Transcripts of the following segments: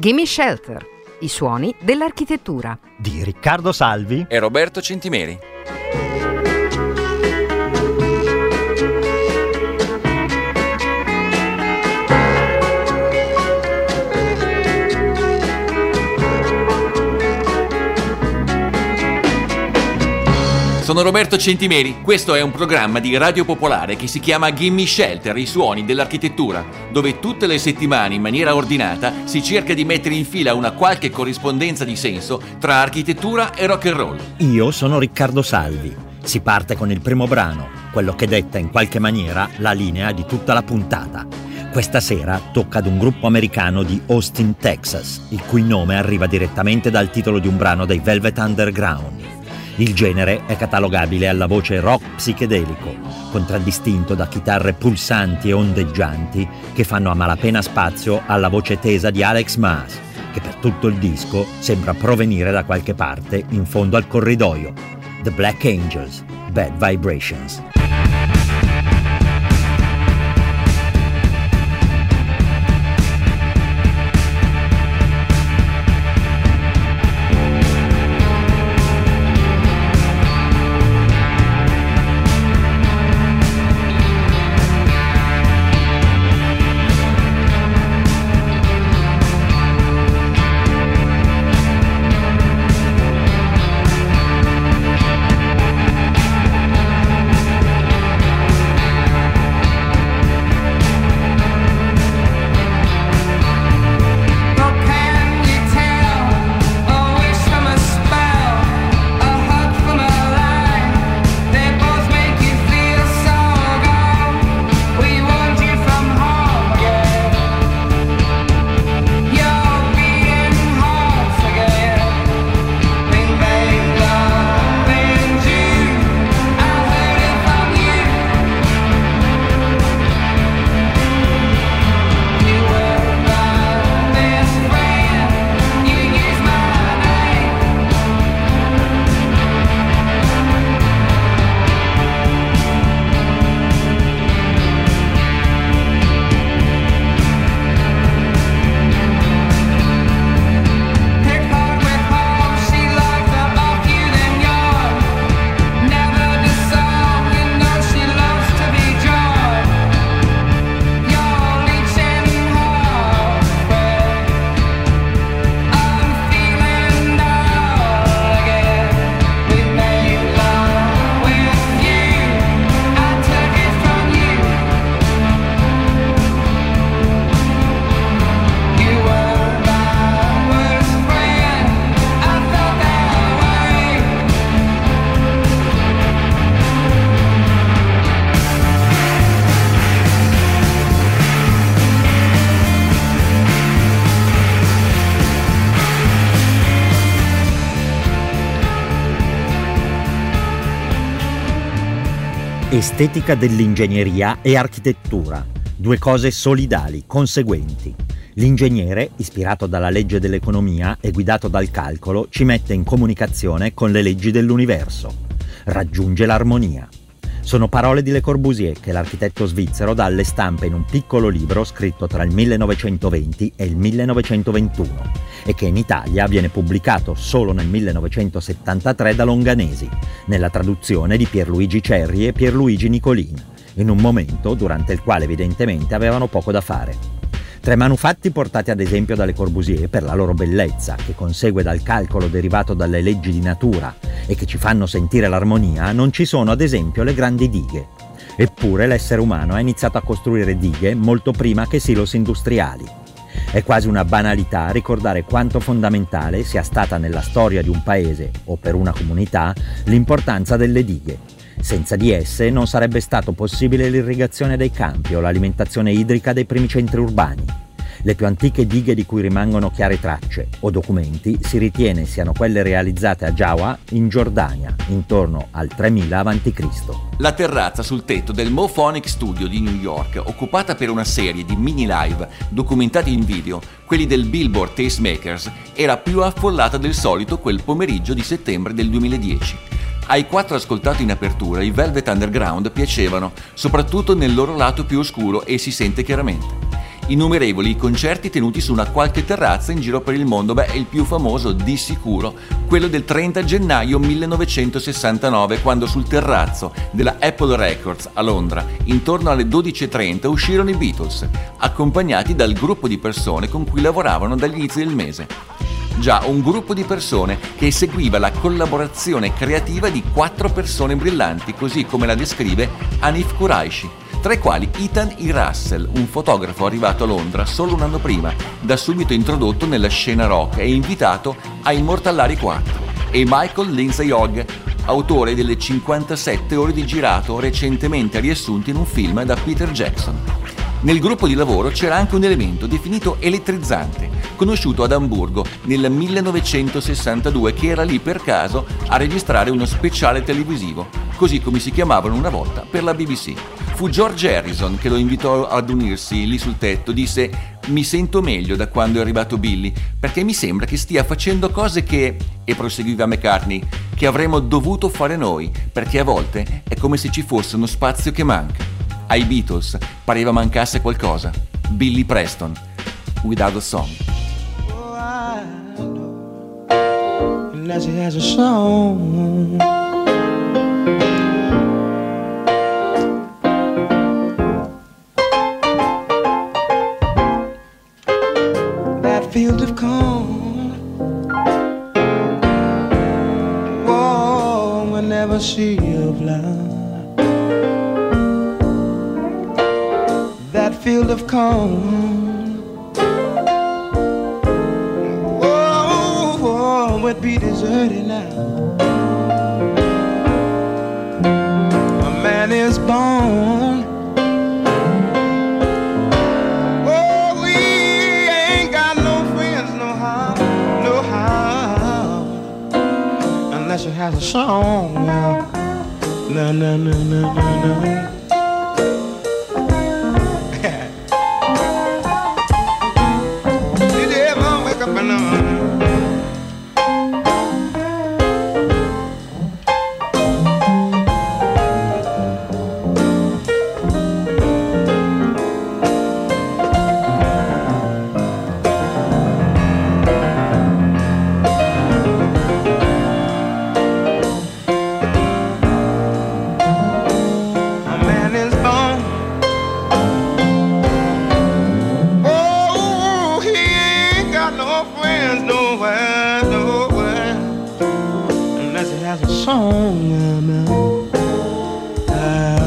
Gimme Shelter, i suoni dell'architettura. Di Riccardo Salvi e Roberto Centimeri. Sono Roberto Centimeri, questo è un programma di Radio Popolare che si chiama Gimme Shelter, i suoni dell'architettura, dove tutte le settimane in maniera ordinata si cerca di mettere in fila una qualche corrispondenza di senso tra architettura e rock and roll. Io sono Riccardo Salvi. Si parte con il primo brano, quello che detta in qualche maniera la linea di tutta la puntata. Questa sera tocca ad un gruppo americano di Austin, Texas, il cui nome arriva direttamente dal titolo di un brano dei Velvet Underground. Il genere è catalogabile alla voce rock psichedelico, contraddistinto da chitarre pulsanti e ondeggianti che fanno a malapena spazio alla voce tesa di Alex Maas, che per tutto il disco sembra provenire da qualche parte in fondo al corridoio. The Black Angels, Bad Vibrations. Estetica dell'ingegneria e architettura, due cose solidali, conseguenti. L'ingegnere, ispirato dalla legge dell'economia e guidato dal calcolo, ci mette in comunicazione con le leggi dell'universo. Raggiunge l'armonia. Sono parole di Le Corbusier che l'architetto svizzero dà alle stampe in un piccolo libro scritto tra il 1920 e il 1921 e che in Italia viene pubblicato solo nel 1973 da Longanesi, nella traduzione di Pierluigi Cerri e Pierluigi Nicolin, in un momento durante il quale evidentemente avevano poco da fare. Tre manufatti portati ad esempio dalle Corbusier per la loro bellezza, che consegue dal calcolo derivato dalle leggi di natura e che ci fanno sentire l'armonia, non ci sono ad esempio le grandi dighe. Eppure l'essere umano ha iniziato a costruire dighe molto prima che silos industriali. È quasi una banalità ricordare quanto fondamentale sia stata nella storia di un paese o per una comunità l'importanza delle dighe. Senza di esse non sarebbe stato possibile l'irrigazione dei campi o l'alimentazione idrica dei primi centri urbani. Le più antiche dighe di cui rimangono chiare tracce o documenti si ritiene siano quelle realizzate a Jawa in Giordania intorno al 3000 a.C. La terrazza sul tetto del Mophonic Studio di New York, occupata per una serie di mini live documentati in video, quelli del Billboard Tastemakers, era più affollata del solito quel pomeriggio di settembre del 2010. Ai quattro ascoltati in apertura i Velvet Underground piacevano, soprattutto nel loro lato più oscuro e si sente chiaramente. Innumerevoli i concerti tenuti su una qualche terrazza in giro per il mondo, beh, il più famoso di sicuro, quello del 30 gennaio 1969, quando sul terrazzo della Apple Records a Londra, intorno alle 12.30, uscirono i Beatles, accompagnati dal gruppo di persone con cui lavoravano dagli inizi del mese. Già, un gruppo di persone che eseguiva la collaborazione creativa di quattro persone brillanti, così come la descrive Anif Quraishi, tra i quali Ethan E. Russell, un fotografo arrivato a Londra solo un anno prima, da subito introdotto nella scena rock e invitato a immortallare i quattro, e Michael Lindsay Hogg, autore delle 57 ore di girato recentemente riassunti in un film da Peter Jackson. Nel gruppo di lavoro c'era anche un elemento definito elettrizzante, conosciuto ad Amburgo nel 1962 che era lì per caso a registrare uno speciale televisivo, così come si chiamavano una volta per la BBC. Fu George Harrison che lo invitò ad unirsi lì sul tetto, disse mi sento meglio da quando è arrivato Billy, perché mi sembra che stia facendo cose che, e proseguiva McCartney, che avremmo dovuto fare noi, perché a volte è come se ci fosse uno spazio che manca. Ai Beatles pareva mancasse qualcosa. Billy Preston, Without a Song. field of corn, warm will never Field of corn. Oh, oh would be deserted now. A man is born. Oh, ain't got no friends, no how, no how, unless he has a song. No, no, no, no, no, no. Has a song. Know. Ah.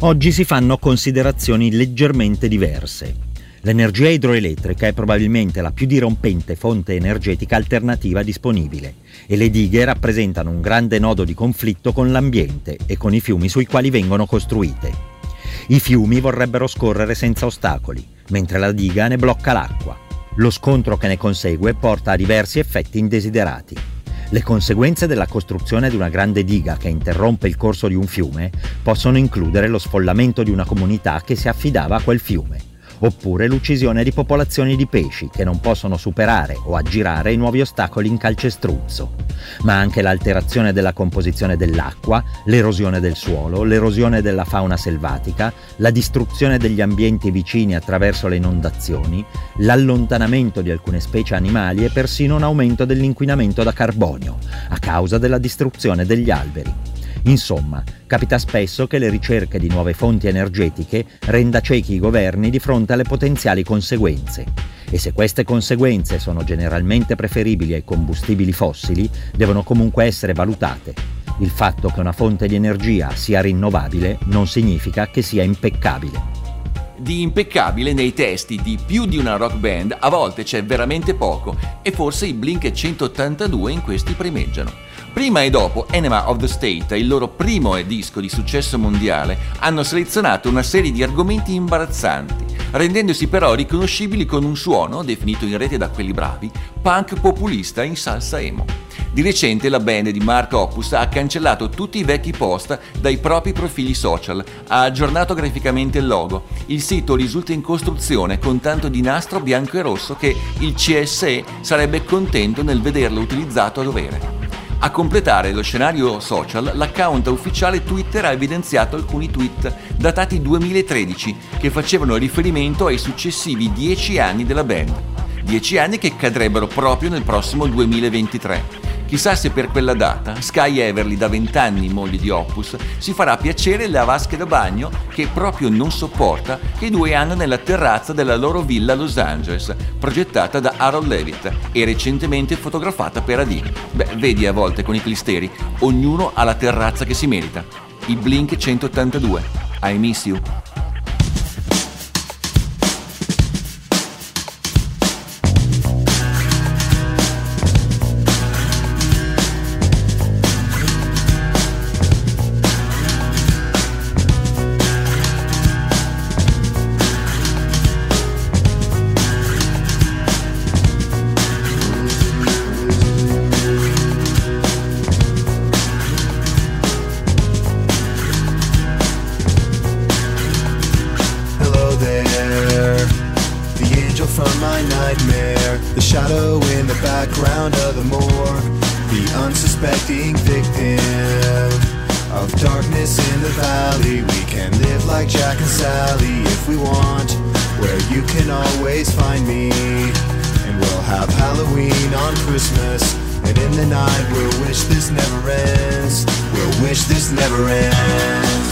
Oggi si fanno considerazioni leggermente diverse. L'energia idroelettrica è probabilmente la più dirompente fonte energetica alternativa disponibile e le dighe rappresentano un grande nodo di conflitto con l'ambiente e con i fiumi sui quali vengono costruite. I fiumi vorrebbero scorrere senza ostacoli, mentre la diga ne blocca l'acqua. Lo scontro che ne consegue porta a diversi effetti indesiderati. Le conseguenze della costruzione di una grande diga che interrompe il corso di un fiume possono includere lo sfollamento di una comunità che si affidava a quel fiume, oppure l'uccisione di popolazioni di pesci che non possono superare o aggirare i nuovi ostacoli in calcestruzzo, ma anche l'alterazione della composizione dell'acqua, l'erosione del suolo, l'erosione della fauna selvatica, la distruzione degli ambienti vicini attraverso le inondazioni, l'allontanamento di alcune specie animali e persino un aumento dell'inquinamento da carbonio a causa della distruzione degli alberi. Insomma, capita spesso che le ricerche di nuove fonti energetiche renda ciechi i governi di fronte alle potenziali conseguenze. E se queste conseguenze sono generalmente preferibili ai combustibili fossili, devono comunque essere valutate. Il fatto che una fonte di energia sia rinnovabile non significa che sia impeccabile. Di impeccabile nei testi di più di una rock band a volte c'è veramente poco e forse i Blink 182 in questi primeggiano. Prima e dopo Enema of the State, il loro primo disco di successo mondiale, hanno selezionato una serie di argomenti imbarazzanti, rendendosi però riconoscibili con un suono, definito in rete da quelli bravi, punk populista in salsa emo. Di recente la band di Mark Opus ha cancellato tutti i vecchi post dai propri profili social, ha aggiornato graficamente il logo. Il sito risulta in costruzione con tanto di nastro bianco e rosso che il CSE sarebbe contento nel vederlo utilizzato a dovere. A completare lo scenario social, l'account ufficiale Twitter ha evidenziato alcuni tweet datati 2013 che facevano riferimento ai successivi 10 anni della band. 10 anni che cadrebbero proprio nel prossimo 2023. Chissà se per quella data Sky Everly, da 20 anni moglie di Opus, si farà piacere la vasca da bagno che proprio non sopporta che i due hanno nella terrazza della loro villa Los Angeles, progettata da Harold Levitt e recentemente fotografata per AD. Beh, vedi a volte con i clisteri, ognuno ha la terrazza che si merita. Il Blink 182. I miss you. Valley. We can live like Jack and Sally if we want, where you can always find me. And we'll have Halloween on Christmas. And in the night, we'll wish this never ends. We'll wish this never ends.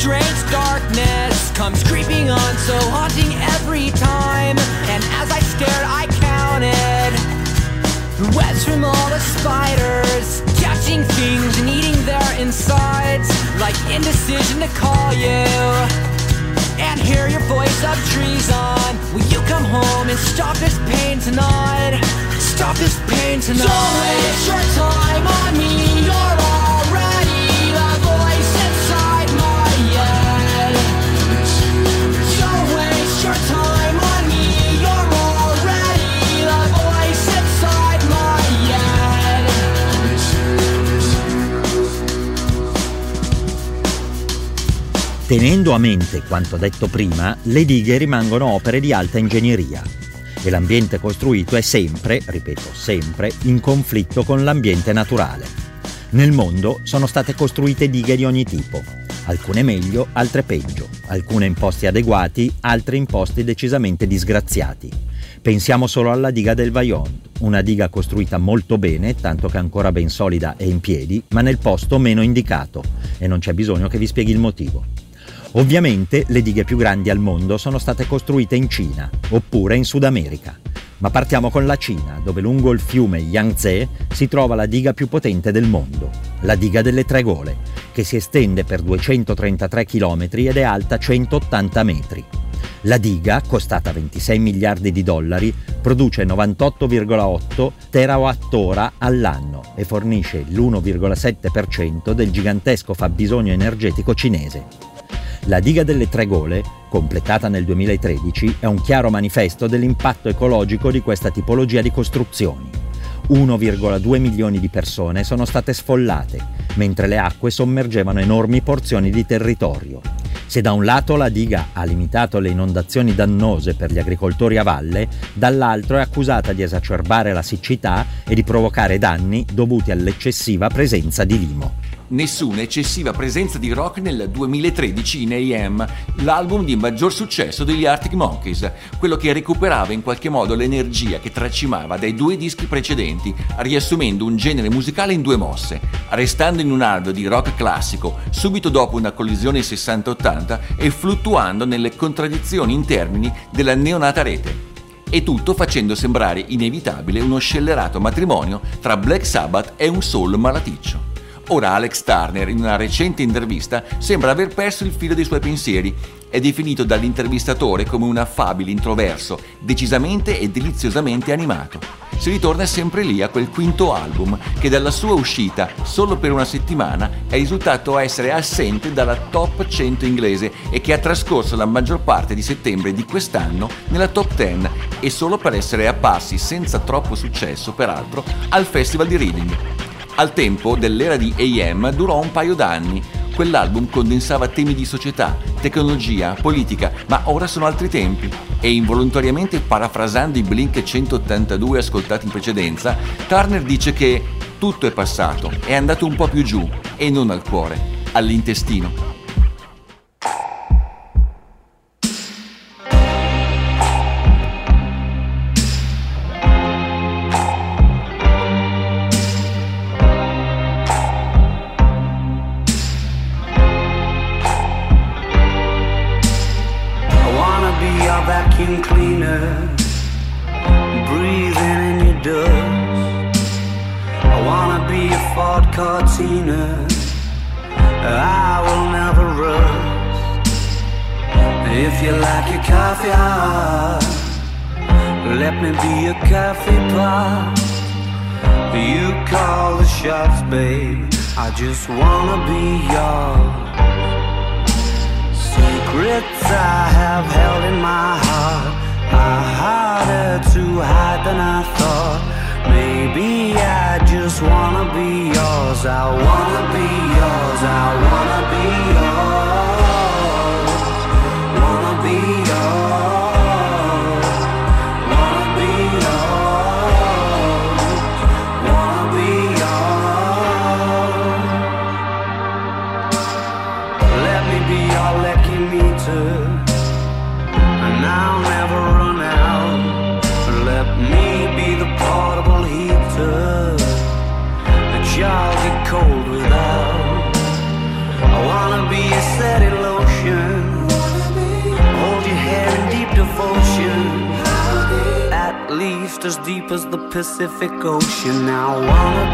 strange darkness comes creeping on, so haunting every time. And as I stared, I counted the webs from all the spiders, catching things and eating their insides, like indecision to call you. And hear your voice of treason. Will you come home and stop this pain tonight? Stop this pain tonight. Don't waste your time on me. You're Tenendo a mente quanto detto prima, le dighe rimangono opere di alta ingegneria e l'ambiente costruito è sempre, ripeto sempre, in conflitto con l'ambiente naturale. Nel mondo sono state costruite dighe di ogni tipo, alcune meglio, altre peggio, alcune in posti adeguati, altre in posti decisamente disgraziati. Pensiamo solo alla diga del Vaillant, una diga costruita molto bene, tanto che ancora ben solida e in piedi, ma nel posto meno indicato, e non c'è bisogno che vi spieghi il motivo. Ovviamente le dighe più grandi al mondo sono state costruite in Cina oppure in Sud America. Ma partiamo con la Cina, dove lungo il fiume Yangtze si trova la diga più potente del mondo, la diga delle Tre Gole, che si estende per 233 km ed è alta 180 metri. La diga, costata 26 miliardi di dollari, produce 98,8 terawattora all'anno e fornisce l'1,7% del gigantesco fabbisogno energetico cinese. La diga delle Tre Gole, completata nel 2013, è un chiaro manifesto dell'impatto ecologico di questa tipologia di costruzioni. 1,2 milioni di persone sono state sfollate, mentre le acque sommergevano enormi porzioni di territorio. Se da un lato la diga ha limitato le inondazioni dannose per gli agricoltori a valle, dall'altro è accusata di esacerbare la siccità e di provocare danni dovuti all'eccessiva presenza di limo nessuna eccessiva presenza di rock nel 2013 in AM, l'album di maggior successo degli Arctic Monkeys, quello che recuperava in qualche modo l'energia che tracimava dai due dischi precedenti, riassumendo un genere musicale in due mosse, restando in un alveo di rock classico subito dopo una collisione 60-80 e fluttuando nelle contraddizioni in termini della neonata rete. E tutto facendo sembrare inevitabile uno scellerato matrimonio tra Black Sabbath e un soul malaticcio. Ora Alex Turner, in una recente intervista, sembra aver perso il filo dei suoi pensieri. È definito dall'intervistatore come un affabile introverso, decisamente e deliziosamente animato. Si ritorna sempre lì a quel quinto album che dalla sua uscita solo per una settimana è risultato essere assente dalla top 100 inglese e che ha trascorso la maggior parte di settembre di quest'anno nella top 10 e solo per essere apparsi senza troppo successo peraltro al Festival di Reading. Al tempo dell'era di AM durò un paio d'anni. Quell'album condensava temi di società, tecnologia, politica, ma ora sono altri tempi. E involontariamente parafrasando i Blink 182 ascoltati in precedenza, Turner dice che tutto è passato, è andato un po' più giù e non al cuore, all'intestino. vacuum cleaner, breathing in your dust. I wanna be a Ford Cortina. I will never rust. If you like your coffee hot, let me be your coffee pot. You call the shots, babe. I just wanna be your secret I have held in my heart are harder to hide than I thought. Maybe I just wanna be yours. I wanna be yours. I wanna be yours. Pacific Ocean. Now,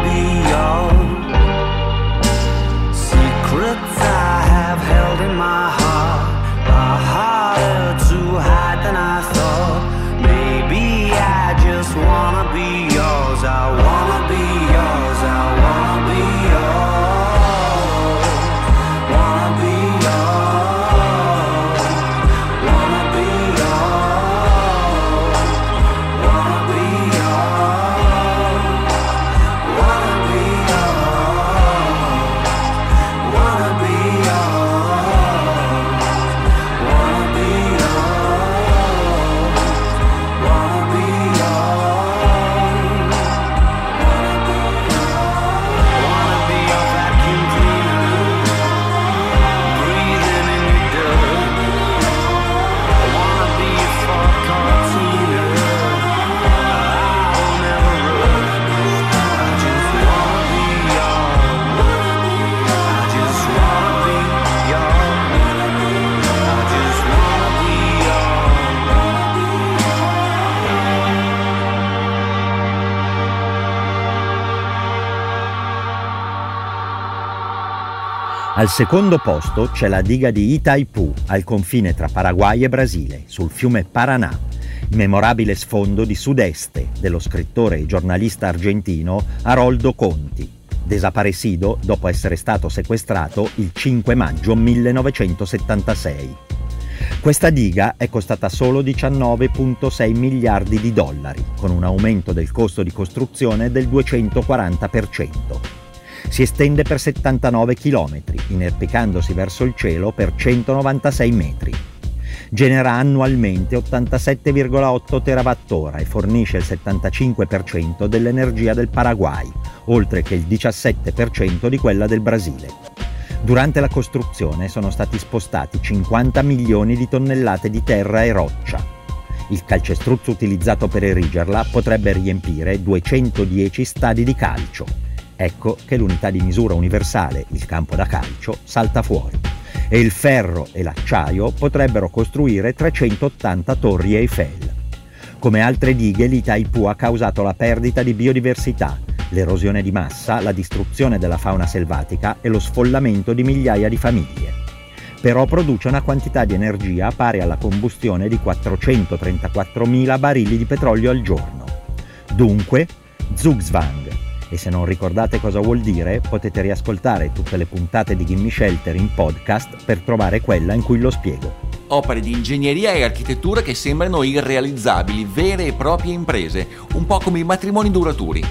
Al secondo posto c'è la diga di Itaipu, al confine tra Paraguay e Brasile, sul fiume Paranà, memorabile sfondo di sud-est dello scrittore e giornalista argentino Haroldo Conti, desaparecido dopo essere stato sequestrato il 5 maggio 1976. Questa diga è costata solo 19,6 miliardi di dollari, con un aumento del costo di costruzione del 240%. Si estende per 79 km, inerpicandosi verso il cielo per 196 metri. Genera annualmente 87,8 terawattora e fornisce il 75% dell'energia del Paraguay, oltre che il 17% di quella del Brasile. Durante la costruzione sono stati spostati 50 milioni di tonnellate di terra e roccia. Il calcestruzzo utilizzato per erigerla potrebbe riempire 210 stadi di calcio, Ecco che l'unità di misura universale, il campo da calcio, salta fuori e il ferro e l'acciaio potrebbero costruire 380 torri Eiffel. Come altre dighe, l'Itaipu ha causato la perdita di biodiversità, l'erosione di massa, la distruzione della fauna selvatica e lo sfollamento di migliaia di famiglie. Però produce una quantità di energia pari alla combustione di 434.000 barili di petrolio al giorno. Dunque, Zugzwang. E se non ricordate cosa vuol dire, potete riascoltare tutte le puntate di Gimme Shelter in podcast per trovare quella in cui lo spiego. Opere di ingegneria e architettura che sembrano irrealizzabili, vere e proprie imprese, un po' come i matrimoni duraturi.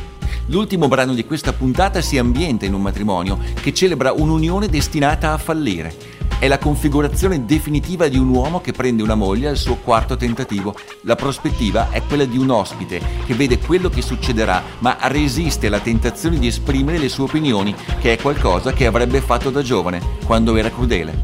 L'ultimo brano di questa puntata si ambienta in un matrimonio che celebra un'unione destinata a fallire. È la configurazione definitiva di un uomo che prende una moglie al suo quarto tentativo. La prospettiva è quella di un ospite che vede quello che succederà ma resiste alla tentazione di esprimere le sue opinioni, che è qualcosa che avrebbe fatto da giovane, quando era crudele.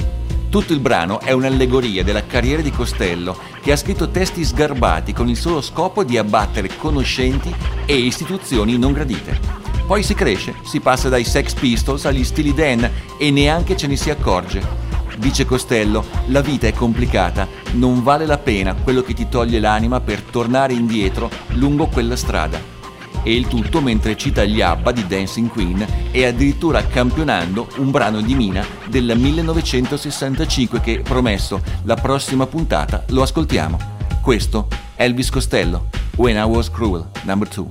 Tutto il brano è un'allegoria della carriera di Costello, che ha scritto testi sgarbati con il solo scopo di abbattere conoscenti e istituzioni non gradite. Poi si cresce, si passa dai Sex Pistols agli stili Dan e neanche ce ne si accorge. Dice Costello, la vita è complicata, non vale la pena quello che ti toglie l'anima per tornare indietro lungo quella strada. E il tutto mentre cita gli ABBA di Dancing Queen e addirittura campionando un brano di Mina del 1965 che, promesso, la prossima puntata lo ascoltiamo. Questo è Elvis Costello, When I Was Cruel, number 2.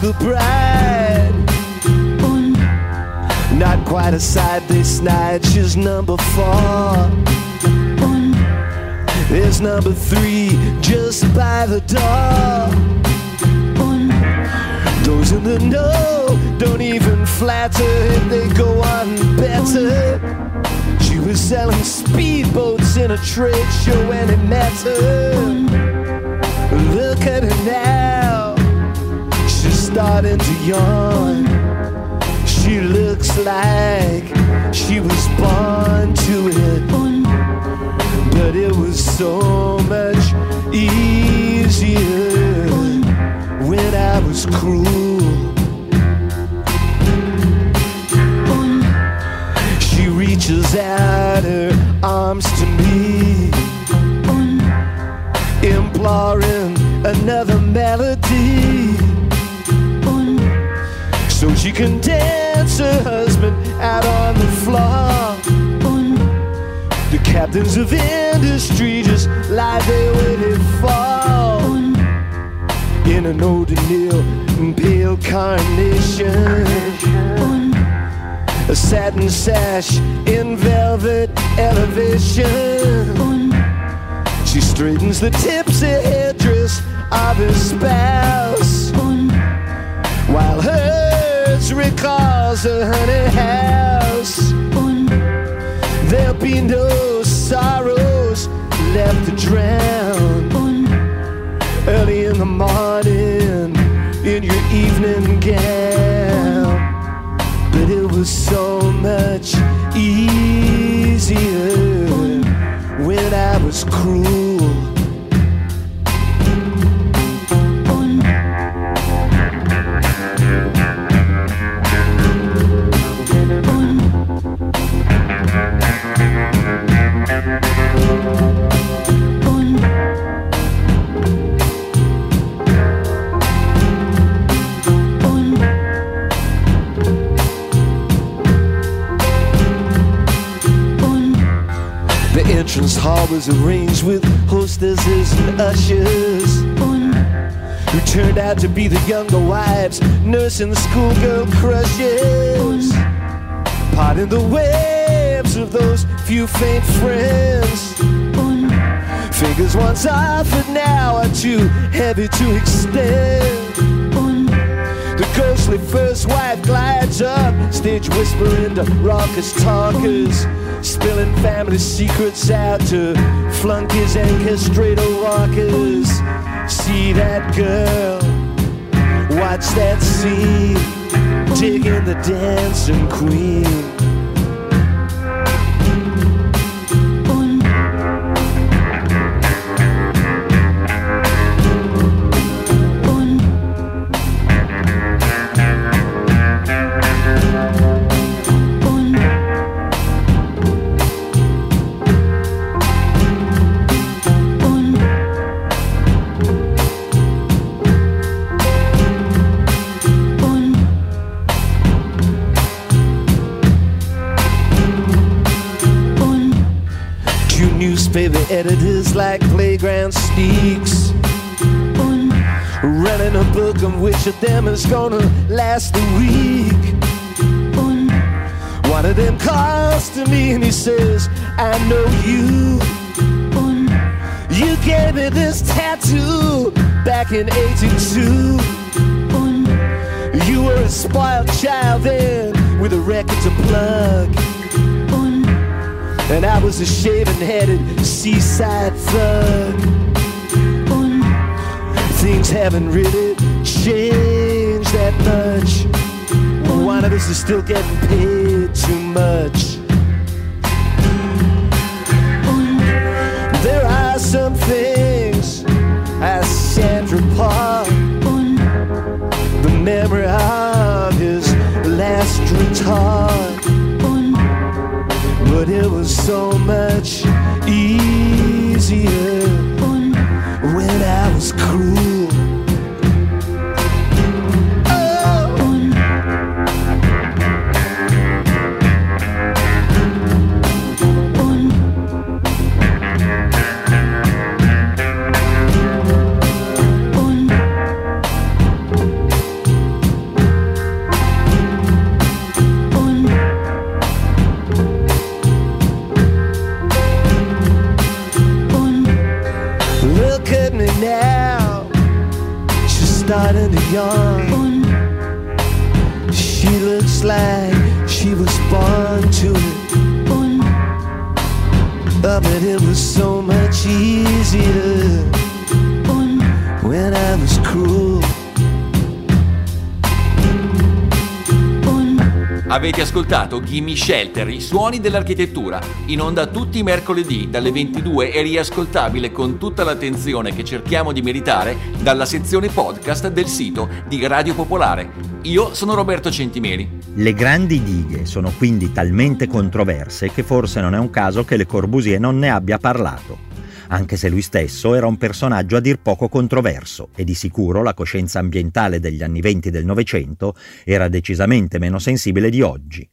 the bride. Not quite a side this night, she's number four. There's number three just by the door. Those in the know don't even flatter if they go on better. She was selling speedboats in a trade show when it met her. Look at her now starting to yawn. She looks like she was born to it. But it was so much easier when I was cruel. She reaches out her arms to me, imploring another melody captains of industry just lie there waiting for in an old and pale carnation. A satin sash in velvet elevation. She straightens the tipsy headdress of her spouse. While recalls a honey house there'll be no sorrows left to drown. Early in the morning, in your evening gown. But it was so much easier when I was cruel. Entrance hall was arranged with hostesses and ushers who turned out to be the younger wives nursing the schoolgirl crushes. Parting the waves of those few faint friends. Fingers once offered now are too heavy to extend. Ghostly first wife glides up, stage whispering to raucous talkers, spilling family secrets out to flunkies and castrato rockers. See that girl, watch that scene, digging the dancing queen. Newspaper editors like playground sneaks. Running a book of which of them is gonna last a week. One of them calls to me and he says, I know you. You gave me this tattoo back in 82. You were a spoiled child then with a record to plug. And I was a shaven headed seaside thug. Things haven't really changed that much. One of us is still getting paid too much. There are some things I shan't repart. So much easier but it was so much easier when I was cruel. Avete ascoltato Gimme Shelter, i suoni dell'architettura, in onda tutti i mercoledì dalle 22 e riascoltabile con tutta l'attenzione che cerchiamo di meritare dalla sezione podcast del sito di Radio Popolare. Io sono Roberto Centimeri. Le grandi dighe sono quindi talmente controverse che forse non è un caso che Le Corbusier non ne abbia parlato, anche se lui stesso era un personaggio a dir poco controverso e di sicuro la coscienza ambientale degli anni venti del Novecento era decisamente meno sensibile di oggi.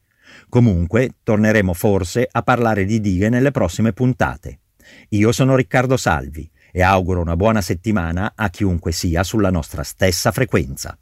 Comunque torneremo forse a parlare di dighe nelle prossime puntate. Io sono Riccardo Salvi e auguro una buona settimana a chiunque sia sulla nostra stessa frequenza.